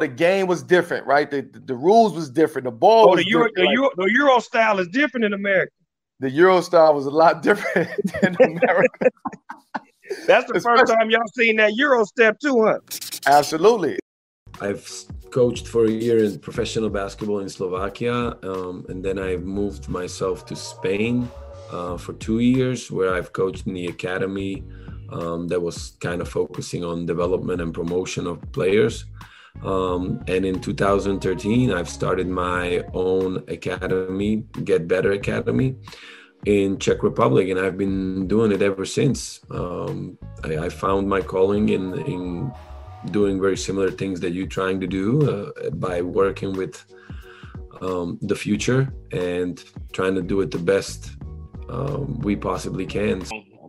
the game was different, right? The, the, the rules was different. The ball. Oh, the Euro, the, Euro, the Euro style is different in America. The Euro style was a lot different than America. That's the Especially, first time y'all seen that Euro step too, huh? Absolutely. I've coached for a year in professional basketball in Slovakia, um, and then I moved myself to Spain uh, for two years, where I've coached in the academy um, that was kind of focusing on development and promotion of players. Um, and in 2013, I've started my own academy, Get Better Academy, in Czech Republic, and I've been doing it ever since. Um, I, I, found my calling in in doing very similar things that you're trying to do uh, by working with um, the future and trying to do it the best um, we possibly can.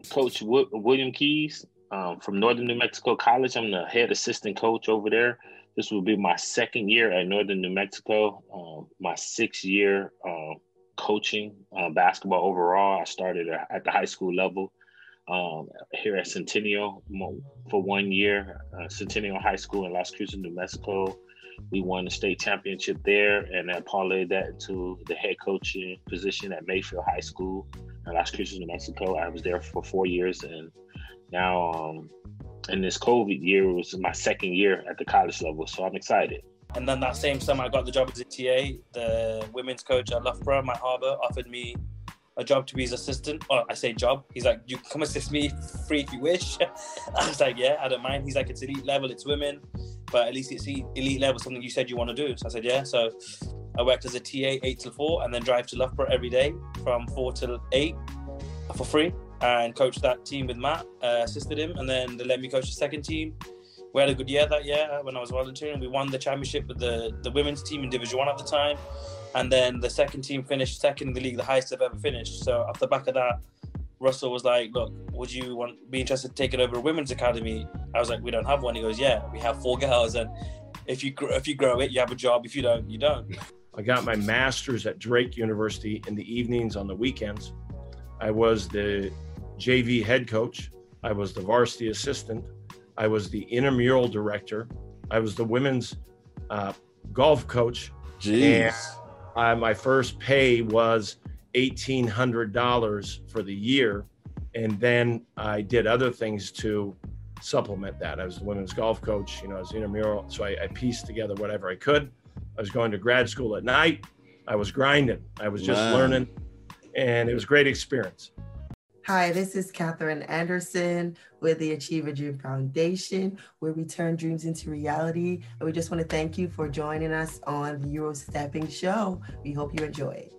Coach William Keys um, from Northern New Mexico College. I'm the head assistant coach over there. This will be my second year at Northern New Mexico, um, my sixth year um, coaching uh, basketball overall. I started at the high school level um, here at Centennial for one year, uh, Centennial High School in Las Cruces, New Mexico. We won the state championship there, and then parlayed that into the head coaching position at Mayfield High School in Las Cruces, New Mexico. I was there for four years, and now um, in this COVID year, was my second year at the college level, so I'm excited. And then that same summer, I got the job as a TA. The women's coach at Loughborough, my Harbour, offered me a job to be his assistant. Or I say job. He's like, you can come assist me free if you wish. I was like, yeah, I don't mind. He's like, it's elite level, it's women, but at least it's elite level, something you said you want to do. So I said, yeah. So I worked as a TA eight till four, and then drive to Loughborough every day from four till eight for free, and coached that team with Matt, uh, assisted him, and then they let me coach the second team. We had a good year that year when I was volunteering. We won the championship with the the women's team in Division One at the time and then the second team finished second in the league, the highest they've ever finished. So off the back of that, Russell was like, "Look, would you want be interested in taking over a women's academy?" I was like, "We don't have one." He goes, "Yeah, we have four girls, and if you if you grow it, you have a job. If you don't, you don't." I got my master's at Drake University in the evenings on the weekends. I was the JV head coach. I was the varsity assistant. I was the intramural director. I was the women's uh, golf coach. Jeez. And uh, my first pay was $1,800 for the year. And then I did other things to supplement that. I was the women's golf coach, you know, I was intramural. So I, I pieced together whatever I could. I was going to grad school at night. I was grinding. I was just wow. learning. And it was a great experience. Hi, this is Catherine Anderson with the Achieve a Dream Foundation, where we turn dreams into reality. And we just want to thank you for joining us on the Eurostepping Show. We hope you enjoy it.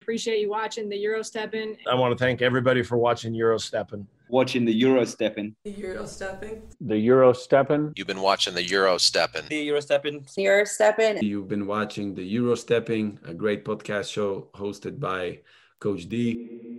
Appreciate you watching the Eurostepping. I want to thank everybody for watching Eurostepping. Watching the Eurostepping. The Eurostepping. The Euro Stepping. You've been watching the Eurostepping. The Eurostepping. The Eurostepping. You've been watching the Eurostepping, a great podcast show hosted by Coach D.